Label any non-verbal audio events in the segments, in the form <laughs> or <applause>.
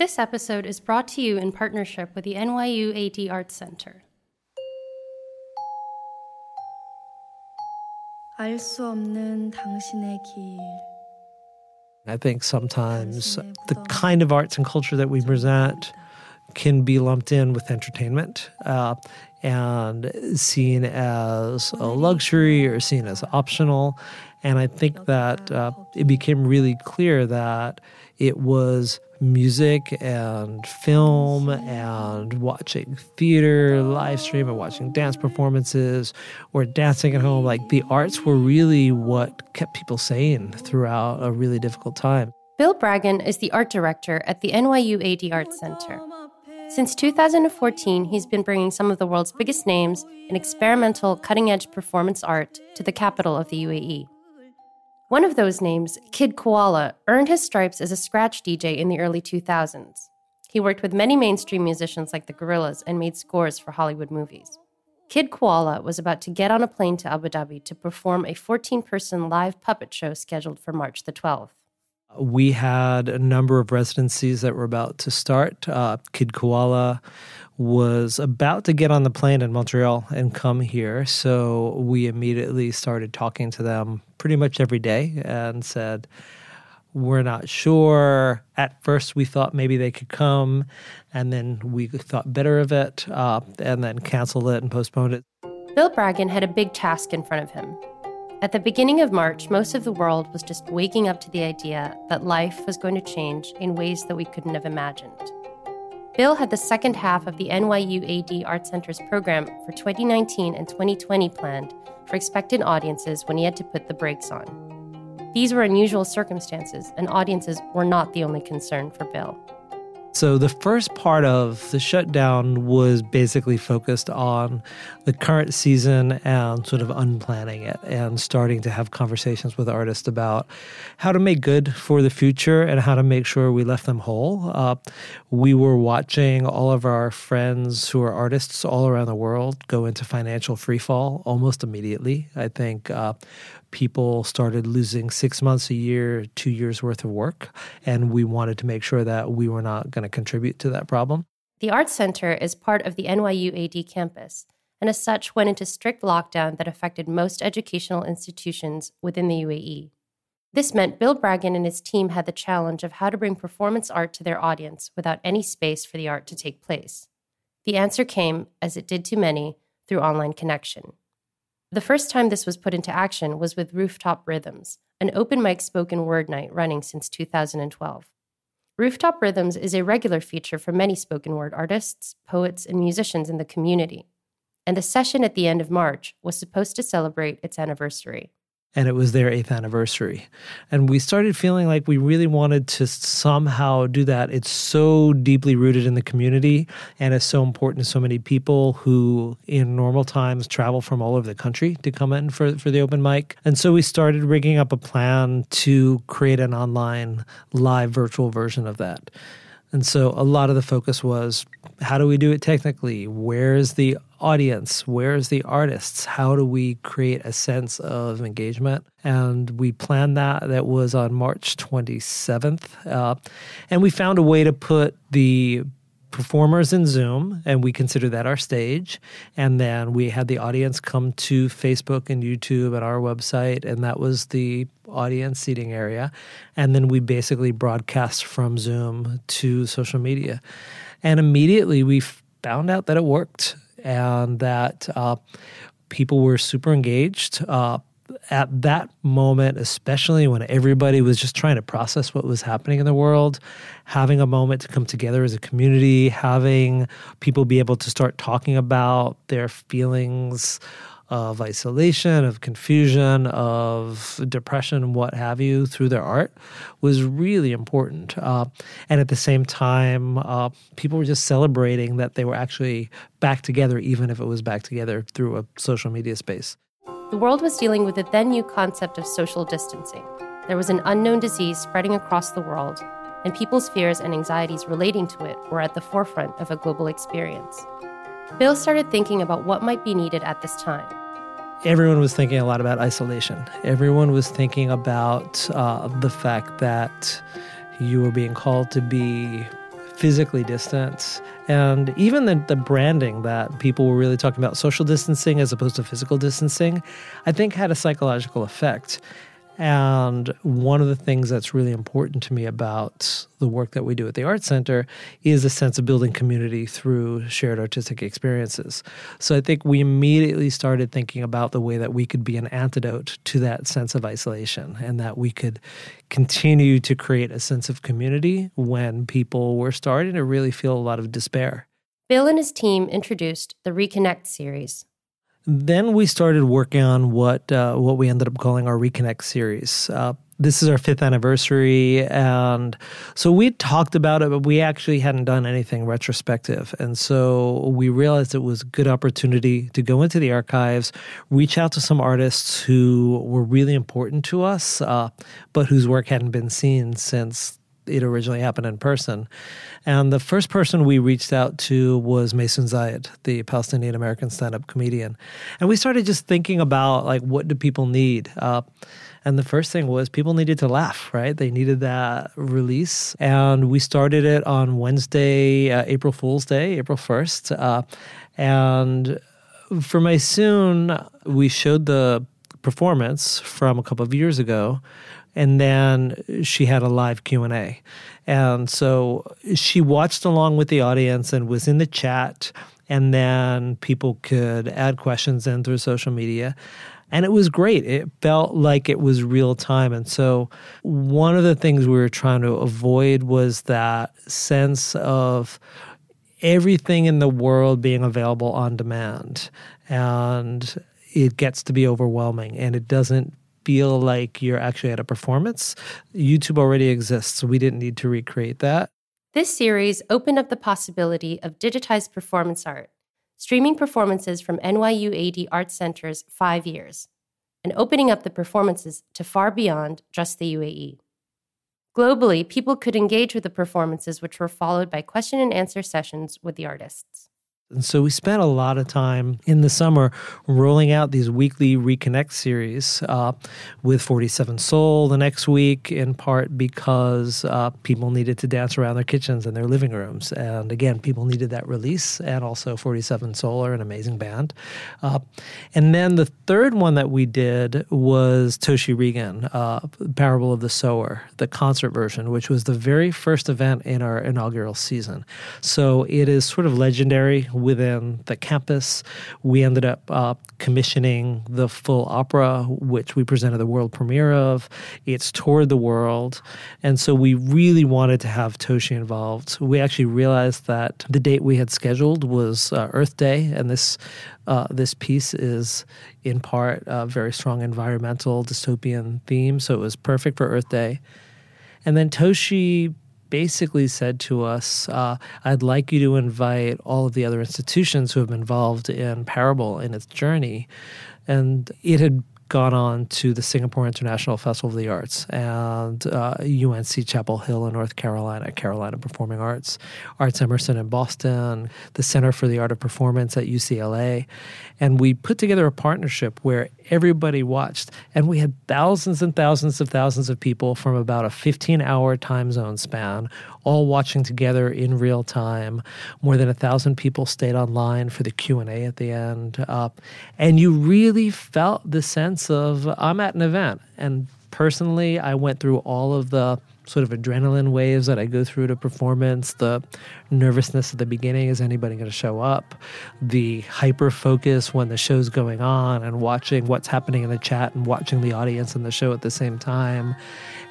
This episode is brought to you in partnership with the NYU AD Arts Center. I think sometimes the kind of arts and culture that we present can be lumped in with entertainment uh, and seen as a luxury or seen as optional. And I think that uh, it became really clear that it was music and film and watching theater live stream and watching dance performances or dancing at home. Like the arts were really what kept people sane throughout a really difficult time. Bill Bragin is the art director at the NYU AD Arts Center. Since 2014, he's been bringing some of the world's biggest names in experimental, cutting edge performance art to the capital of the UAE. One of those names, Kid Koala, earned his stripes as a scratch DJ in the early 2000s. He worked with many mainstream musicians like the Gorillaz and made scores for Hollywood movies. Kid Koala was about to get on a plane to Abu Dhabi to perform a 14 person live puppet show scheduled for March the 12th. We had a number of residencies that were about to start. Uh, Kid Koala was about to get on the plane in Montreal and come here. So we immediately started talking to them pretty much every day and said, We're not sure. At first, we thought maybe they could come, and then we thought better of it, uh, and then canceled it and postponed it. Bill Bragin had a big task in front of him. At the beginning of March, most of the world was just waking up to the idea that life was going to change in ways that we couldn't have imagined. Bill had the second half of the NYU AD Art Center's program for 2019 and 2020 planned for expectant audiences when he had to put the brakes on. These were unusual circumstances, and audiences were not the only concern for Bill. So, the first part of the shutdown was basically focused on the current season and sort of unplanning it and starting to have conversations with artists about how to make good for the future and how to make sure we left them whole. Uh, we were watching all of our friends who are artists all around the world go into financial freefall almost immediately. I think uh, people started losing six months a year, two years worth of work. And we wanted to make sure that we were not going to contribute to that problem. The Arts Center is part of the NYU AD campus, and as such went into strict lockdown that affected most educational institutions within the UAE. This meant Bill Bragin and his team had the challenge of how to bring performance art to their audience without any space for the art to take place. The answer came, as it did to many, through online connection. The first time this was put into action was with Rooftop Rhythms, an open mic spoken word night running since 2012. Rooftop Rhythms is a regular feature for many spoken word artists, poets, and musicians in the community. And the session at the end of March was supposed to celebrate its anniversary and it was their eighth anniversary. And we started feeling like we really wanted to somehow do that. It's so deeply rooted in the community and it's so important to so many people who, in normal times, travel from all over the country to come in for, for the open mic. And so we started rigging up a plan to create an online live virtual version of that. And so a lot of the focus was how do we do it technically? Where's the audience? Where's the artists? How do we create a sense of engagement? And we planned that. That was on March 27th. Uh, and we found a way to put the performers in Zoom, and we consider that our stage. And then we had the audience come to Facebook and YouTube and our website, and that was the audience seating area. And then we basically broadcast from Zoom to social media. And immediately we found out that it worked and that uh, people were super engaged. Uh, at that moment, especially when everybody was just trying to process what was happening in the world, having a moment to come together as a community, having people be able to start talking about their feelings of isolation, of confusion, of depression, what have you, through their art was really important. Uh, and at the same time, uh, people were just celebrating that they were actually back together, even if it was back together through a social media space. The world was dealing with the then new concept of social distancing. There was an unknown disease spreading across the world, and people's fears and anxieties relating to it were at the forefront of a global experience. Bill started thinking about what might be needed at this time. Everyone was thinking a lot about isolation. Everyone was thinking about uh, the fact that you were being called to be physically distant. And even the, the branding that people were really talking about social distancing as opposed to physical distancing, I think had a psychological effect. And one of the things that's really important to me about the work that we do at the Art Center is a sense of building community through shared artistic experiences. So I think we immediately started thinking about the way that we could be an antidote to that sense of isolation and that we could continue to create a sense of community when people were starting to really feel a lot of despair. Bill and his team introduced the Reconnect series, then we started working on what uh, what we ended up calling our Reconnect series. Uh, this is our fifth anniversary, and so we talked about it, but we actually hadn't done anything retrospective. And so we realized it was a good opportunity to go into the archives, reach out to some artists who were really important to us, uh, but whose work hadn't been seen since it originally happened in person. And the first person we reached out to was Maysoon Zayid, the Palestinian American stand up comedian. And we started just thinking about like, what do people need? Uh, and the first thing was people needed to laugh, right? They needed that release. And we started it on Wednesday, uh, April Fool's Day, April 1st. Uh, and for Maysoon, we showed the performance from a couple of years ago and then she had a live q&a and so she watched along with the audience and was in the chat and then people could add questions in through social media. And it was great. It felt like it was real time. And so one of the things we were trying to avoid was that sense of everything in the world being available on demand. And it gets to be overwhelming and it doesn't feel like you're actually at a performance. YouTube already exists, we didn't need to recreate that. This series opened up the possibility of digitized performance art, streaming performances from NYU AD Art Center's five years, and opening up the performances to far beyond just the UAE. Globally, people could engage with the performances, which were followed by question and answer sessions with the artists. And so we spent a lot of time in the summer rolling out these weekly Reconnect series uh, with 47 Soul the next week, in part because uh, people needed to dance around their kitchens and their living rooms. And again, people needed that release. And also, 47 Soul are an amazing band. Uh, and then the third one that we did was Toshi Reagon, uh, Parable of the Sower, the concert version, which was the very first event in our inaugural season. So it is sort of legendary within the campus. We ended up uh, commissioning the full opera, which we presented the world premiere of. It's toured the world. And so we really wanted to have Toshi involved. We actually realized that the date we had scheduled was uh, Earth Day, and this uh, this piece is in part a very strong environmental dystopian theme, so it was perfect for Earth Day. And then Toshi basically said to us, uh, I'd like you to invite all of the other institutions who have been involved in Parable in its journey. And it had gone on to the Singapore International Festival of the Arts and uh, UNC Chapel Hill in North Carolina, Carolina Performing Arts, Arts Emerson in Boston, the Center for the Art of Performance at UCLA. And we put together a partnership where everybody watched. And we had thousands and thousands of thousands of people from about a 15 hour time zone span all watching together in real time. More than a thousand people stayed online for the Q&A at the end. Uh, and you really felt the sense of, I'm at an event. And personally, I went through all of the sort of adrenaline waves that I go through to performance, the nervousness at the beginning is anybody going to show up, the hyper focus when the show's going on and watching what's happening in the chat and watching the audience and the show at the same time.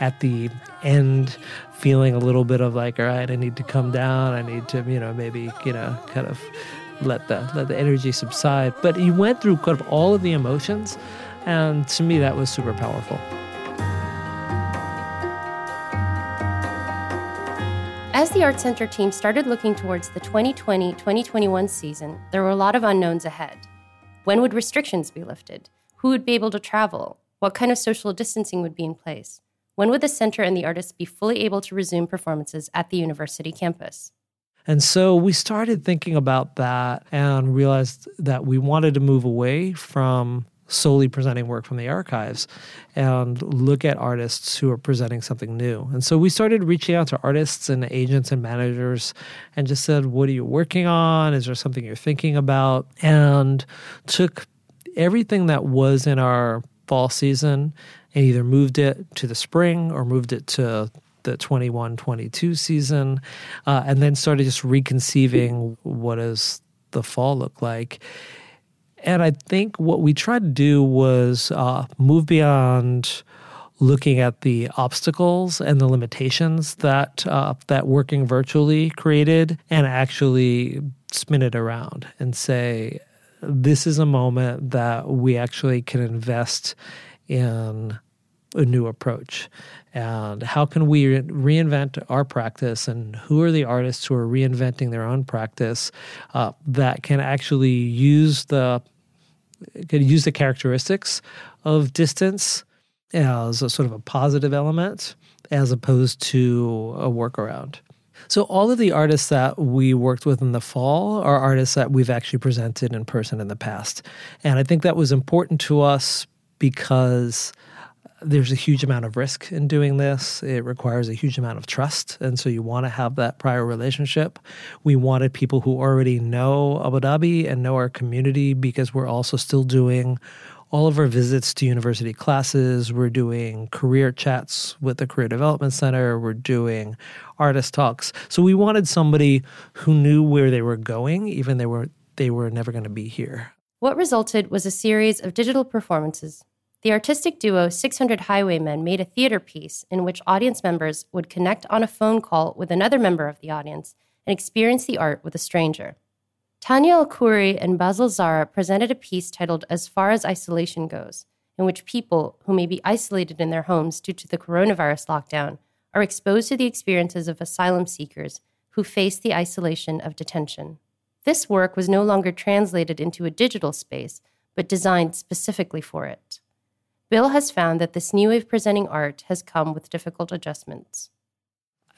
At the end, feeling a little bit of like, all right, I need to come down. I need to, you know, maybe, you know, kind of let the let the energy subside. But you went through kind of all of the emotions, and to me, that was super powerful. As the Art Center team started looking towards the 2020 2021 season, there were a lot of unknowns ahead. When would restrictions be lifted? Who would be able to travel? What kind of social distancing would be in place? When would the center and the artists be fully able to resume performances at the university campus? And so we started thinking about that and realized that we wanted to move away from solely presenting work from the archives and look at artists who are presenting something new. And so we started reaching out to artists and agents and managers and just said, What are you working on? Is there something you're thinking about? And took everything that was in our fall season and either moved it to the spring or moved it to the 21 22 season, uh, and then started just reconceiving what does the fall look like. And I think what we tried to do was uh, move beyond looking at the obstacles and the limitations that uh, that working virtually created, and actually spin it around and say, this is a moment that we actually can invest in a new approach and how can we reinvent our practice and who are the artists who are reinventing their own practice uh, that can actually use the can use the characteristics of distance as a sort of a positive element as opposed to a workaround. So all of the artists that we worked with in the fall are artists that we've actually presented in person in the past. And I think that was important to us because there's a huge amount of risk in doing this. It requires a huge amount of trust. And so you want to have that prior relationship. We wanted people who already know Abu Dhabi and know our community because we're also still doing all of our visits to university classes. We're doing career chats with the Career Development Center. We're doing artist talks. So we wanted somebody who knew where they were going, even they were they were never going to be here. What resulted was a series of digital performances the artistic duo 600 Highwaymen made a theater piece in which audience members would connect on a phone call with another member of the audience and experience the art with a stranger. Tania El Khoury and Basel Zaraa presented a piece titled As Far as Isolation Goes, in which people who may be isolated in their homes due to the coronavirus lockdown are exposed to the experiences of asylum seekers who face the isolation of detention. This work was no longer translated into a digital space, but designed specifically for it. Bill has found that this new way of presenting art has come with difficult adjustments.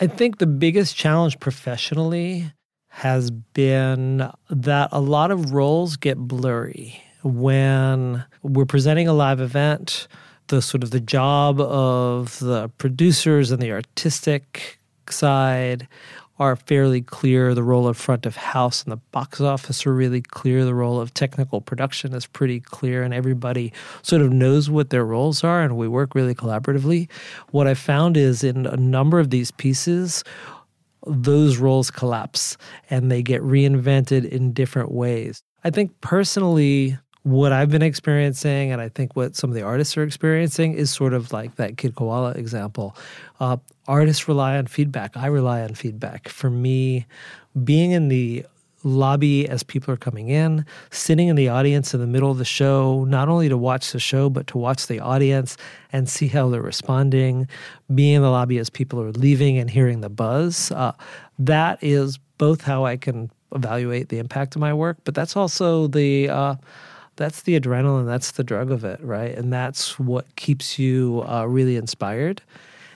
I think the biggest challenge professionally has been that a lot of roles get blurry when we're presenting a live event the sort of the job of the producers and the artistic side are fairly clear. The role of front of house and the box office are really clear. The role of technical production is pretty clear, and everybody sort of knows what their roles are, and we work really collaboratively. What I found is in a number of these pieces, those roles collapse and they get reinvented in different ways. I think personally, what I've been experiencing, and I think what some of the artists are experiencing, is sort of like that Kid Koala example. Uh, artists rely on feedback. I rely on feedback. For me, being in the lobby as people are coming in, sitting in the audience in the middle of the show, not only to watch the show, but to watch the audience and see how they're responding, being in the lobby as people are leaving and hearing the buzz. Uh, that is both how I can evaluate the impact of my work, but that's also the uh, that's the adrenaline, that's the drug of it, right? And that's what keeps you uh, really inspired.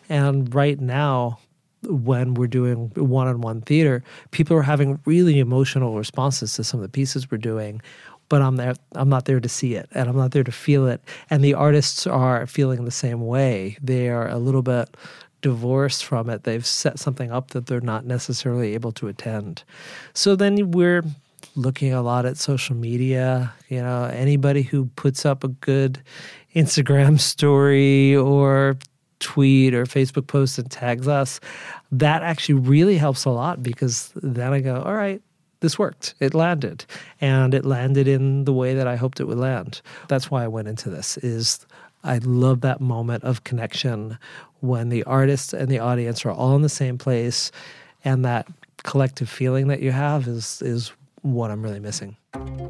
And right now, when we're doing one on one theater, people are having really emotional responses to some of the pieces we're doing. But I'm there I'm not there to see it and I'm not there to feel it. And the artists are feeling the same way. They are a little bit divorced from it. They've set something up that they're not necessarily able to attend. So then we're looking a lot at social media. You know, anybody who puts up a good Instagram <laughs> story or tweet or Facebook post and tags us, that actually really helps a lot because then I go, all right, this worked. It landed. And it landed in the way that I hoped it would land. That's why I went into this is I love that moment of connection when the artist and the audience are all in the same place and that collective feeling that you have is is what I'm really missing.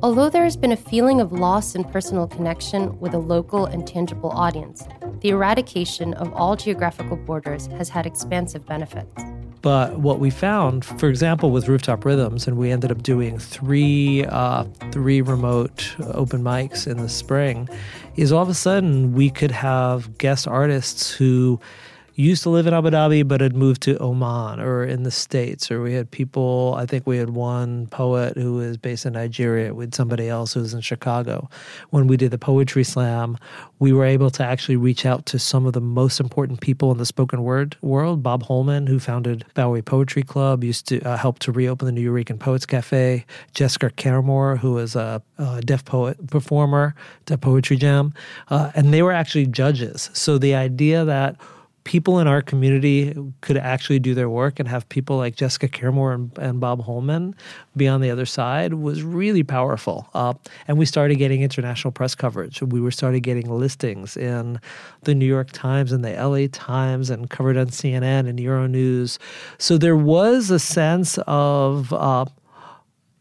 Although there has been a feeling of loss in personal connection with a local and tangible audience, the eradication of all geographical borders has had expansive benefits. But what we found, for example, with Rooftop Rhythms, and we ended up doing three uh, three remote open mics in the spring, is all of a sudden we could have guest artists who used to live in Abu Dhabi but had moved to Oman or in the States. Or we had people, I think we had one poet who was based in Nigeria with somebody else who was in Chicago. When we did the Poetry Slam, we were able to actually reach out to some of the most important people in the spoken word world. Bob Holman, who founded Bowery Poetry Club, used to uh, help to reopen the Nuyorican Poets Cafe. Jessica Care Moore, who was a, a deaf poet performer, to Poetry Jam. Uh, and they were actually judges. So the idea that people in our community could actually do their work and have people like Jessica Care Moore and, and Bob Holman be on the other side was really powerful. Uh, and we started getting international press coverage. We were started getting listings in the New York Times and the LA Times and covered on CNN and Euronews. So there was a sense of uh,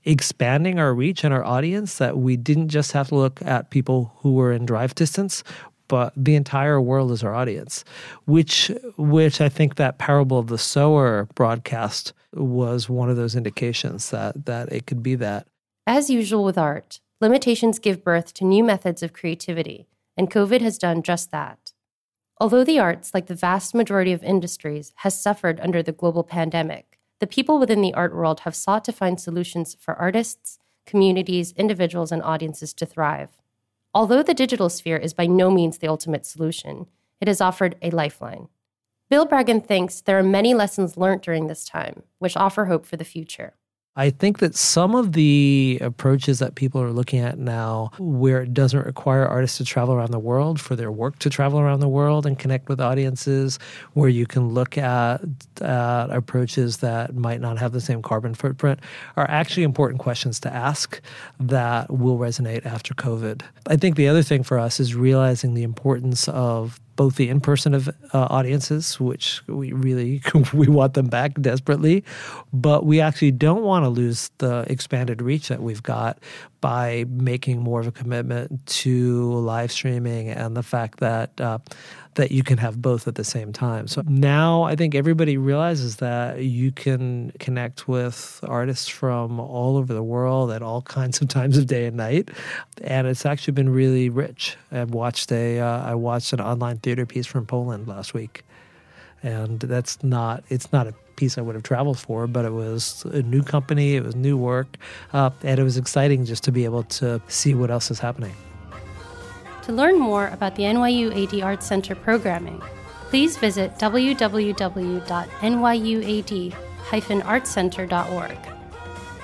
expanding our reach and our audience that we didn't just have to look at people who were in drive distance but the entire world is our audience, which which I think that parable of the sower broadcast was one of those indications that that it could be that. As usual with art, limitations give birth to new methods of creativity, and COVID has done just that. Although the arts, like the vast majority of industries, has suffered under the global pandemic, the people within the art world have sought to find solutions for artists, communities, individuals, and audiences to thrive. Although the digital sphere is by no means the ultimate solution, it has offered a lifeline. Bill Bragin thinks there are many lessons learned during this time, which offer hope for the future. I think that some of the approaches that people are looking at now, where it doesn't require artists to travel around the world for their work to travel around the world and connect with audiences, where you can look at approaches that might not have the same carbon footprint, are actually important questions to ask that will resonate after COVID. I think the other thing for us is realizing the importance of both the in-person of, uh, audiences, which we really <laughs> we want them back desperately, but we actually don't want to lose the expanded reach that we've got by making more of a commitment to live streaming and the fact that uh, that you can have both at the same time. So now I think everybody realizes that you can connect with artists from all over the world at all <laughs> kinds of times of day and night, and it's actually been really rich. I watched a uh, I watched an online theater piece from Poland last week, and that's not it's not a piece I would have traveled for, but it was a new company, it was new work, uh, and it was exciting just to be able to see what else is happening. To learn more about the NYU AD Arts Center programming, please visit www.nyuad-artscenter.org.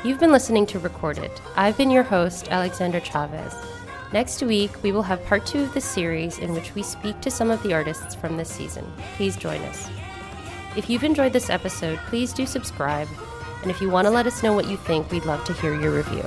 You've been listening to Recorded. I've been your host, Alexander Chavez. Next week, we will have part two of the series in which we speak to some of the artists from this season. Please join us. If you've enjoyed this episode, please do subscribe. And if you want to let us know what you think, we'd love to hear your review.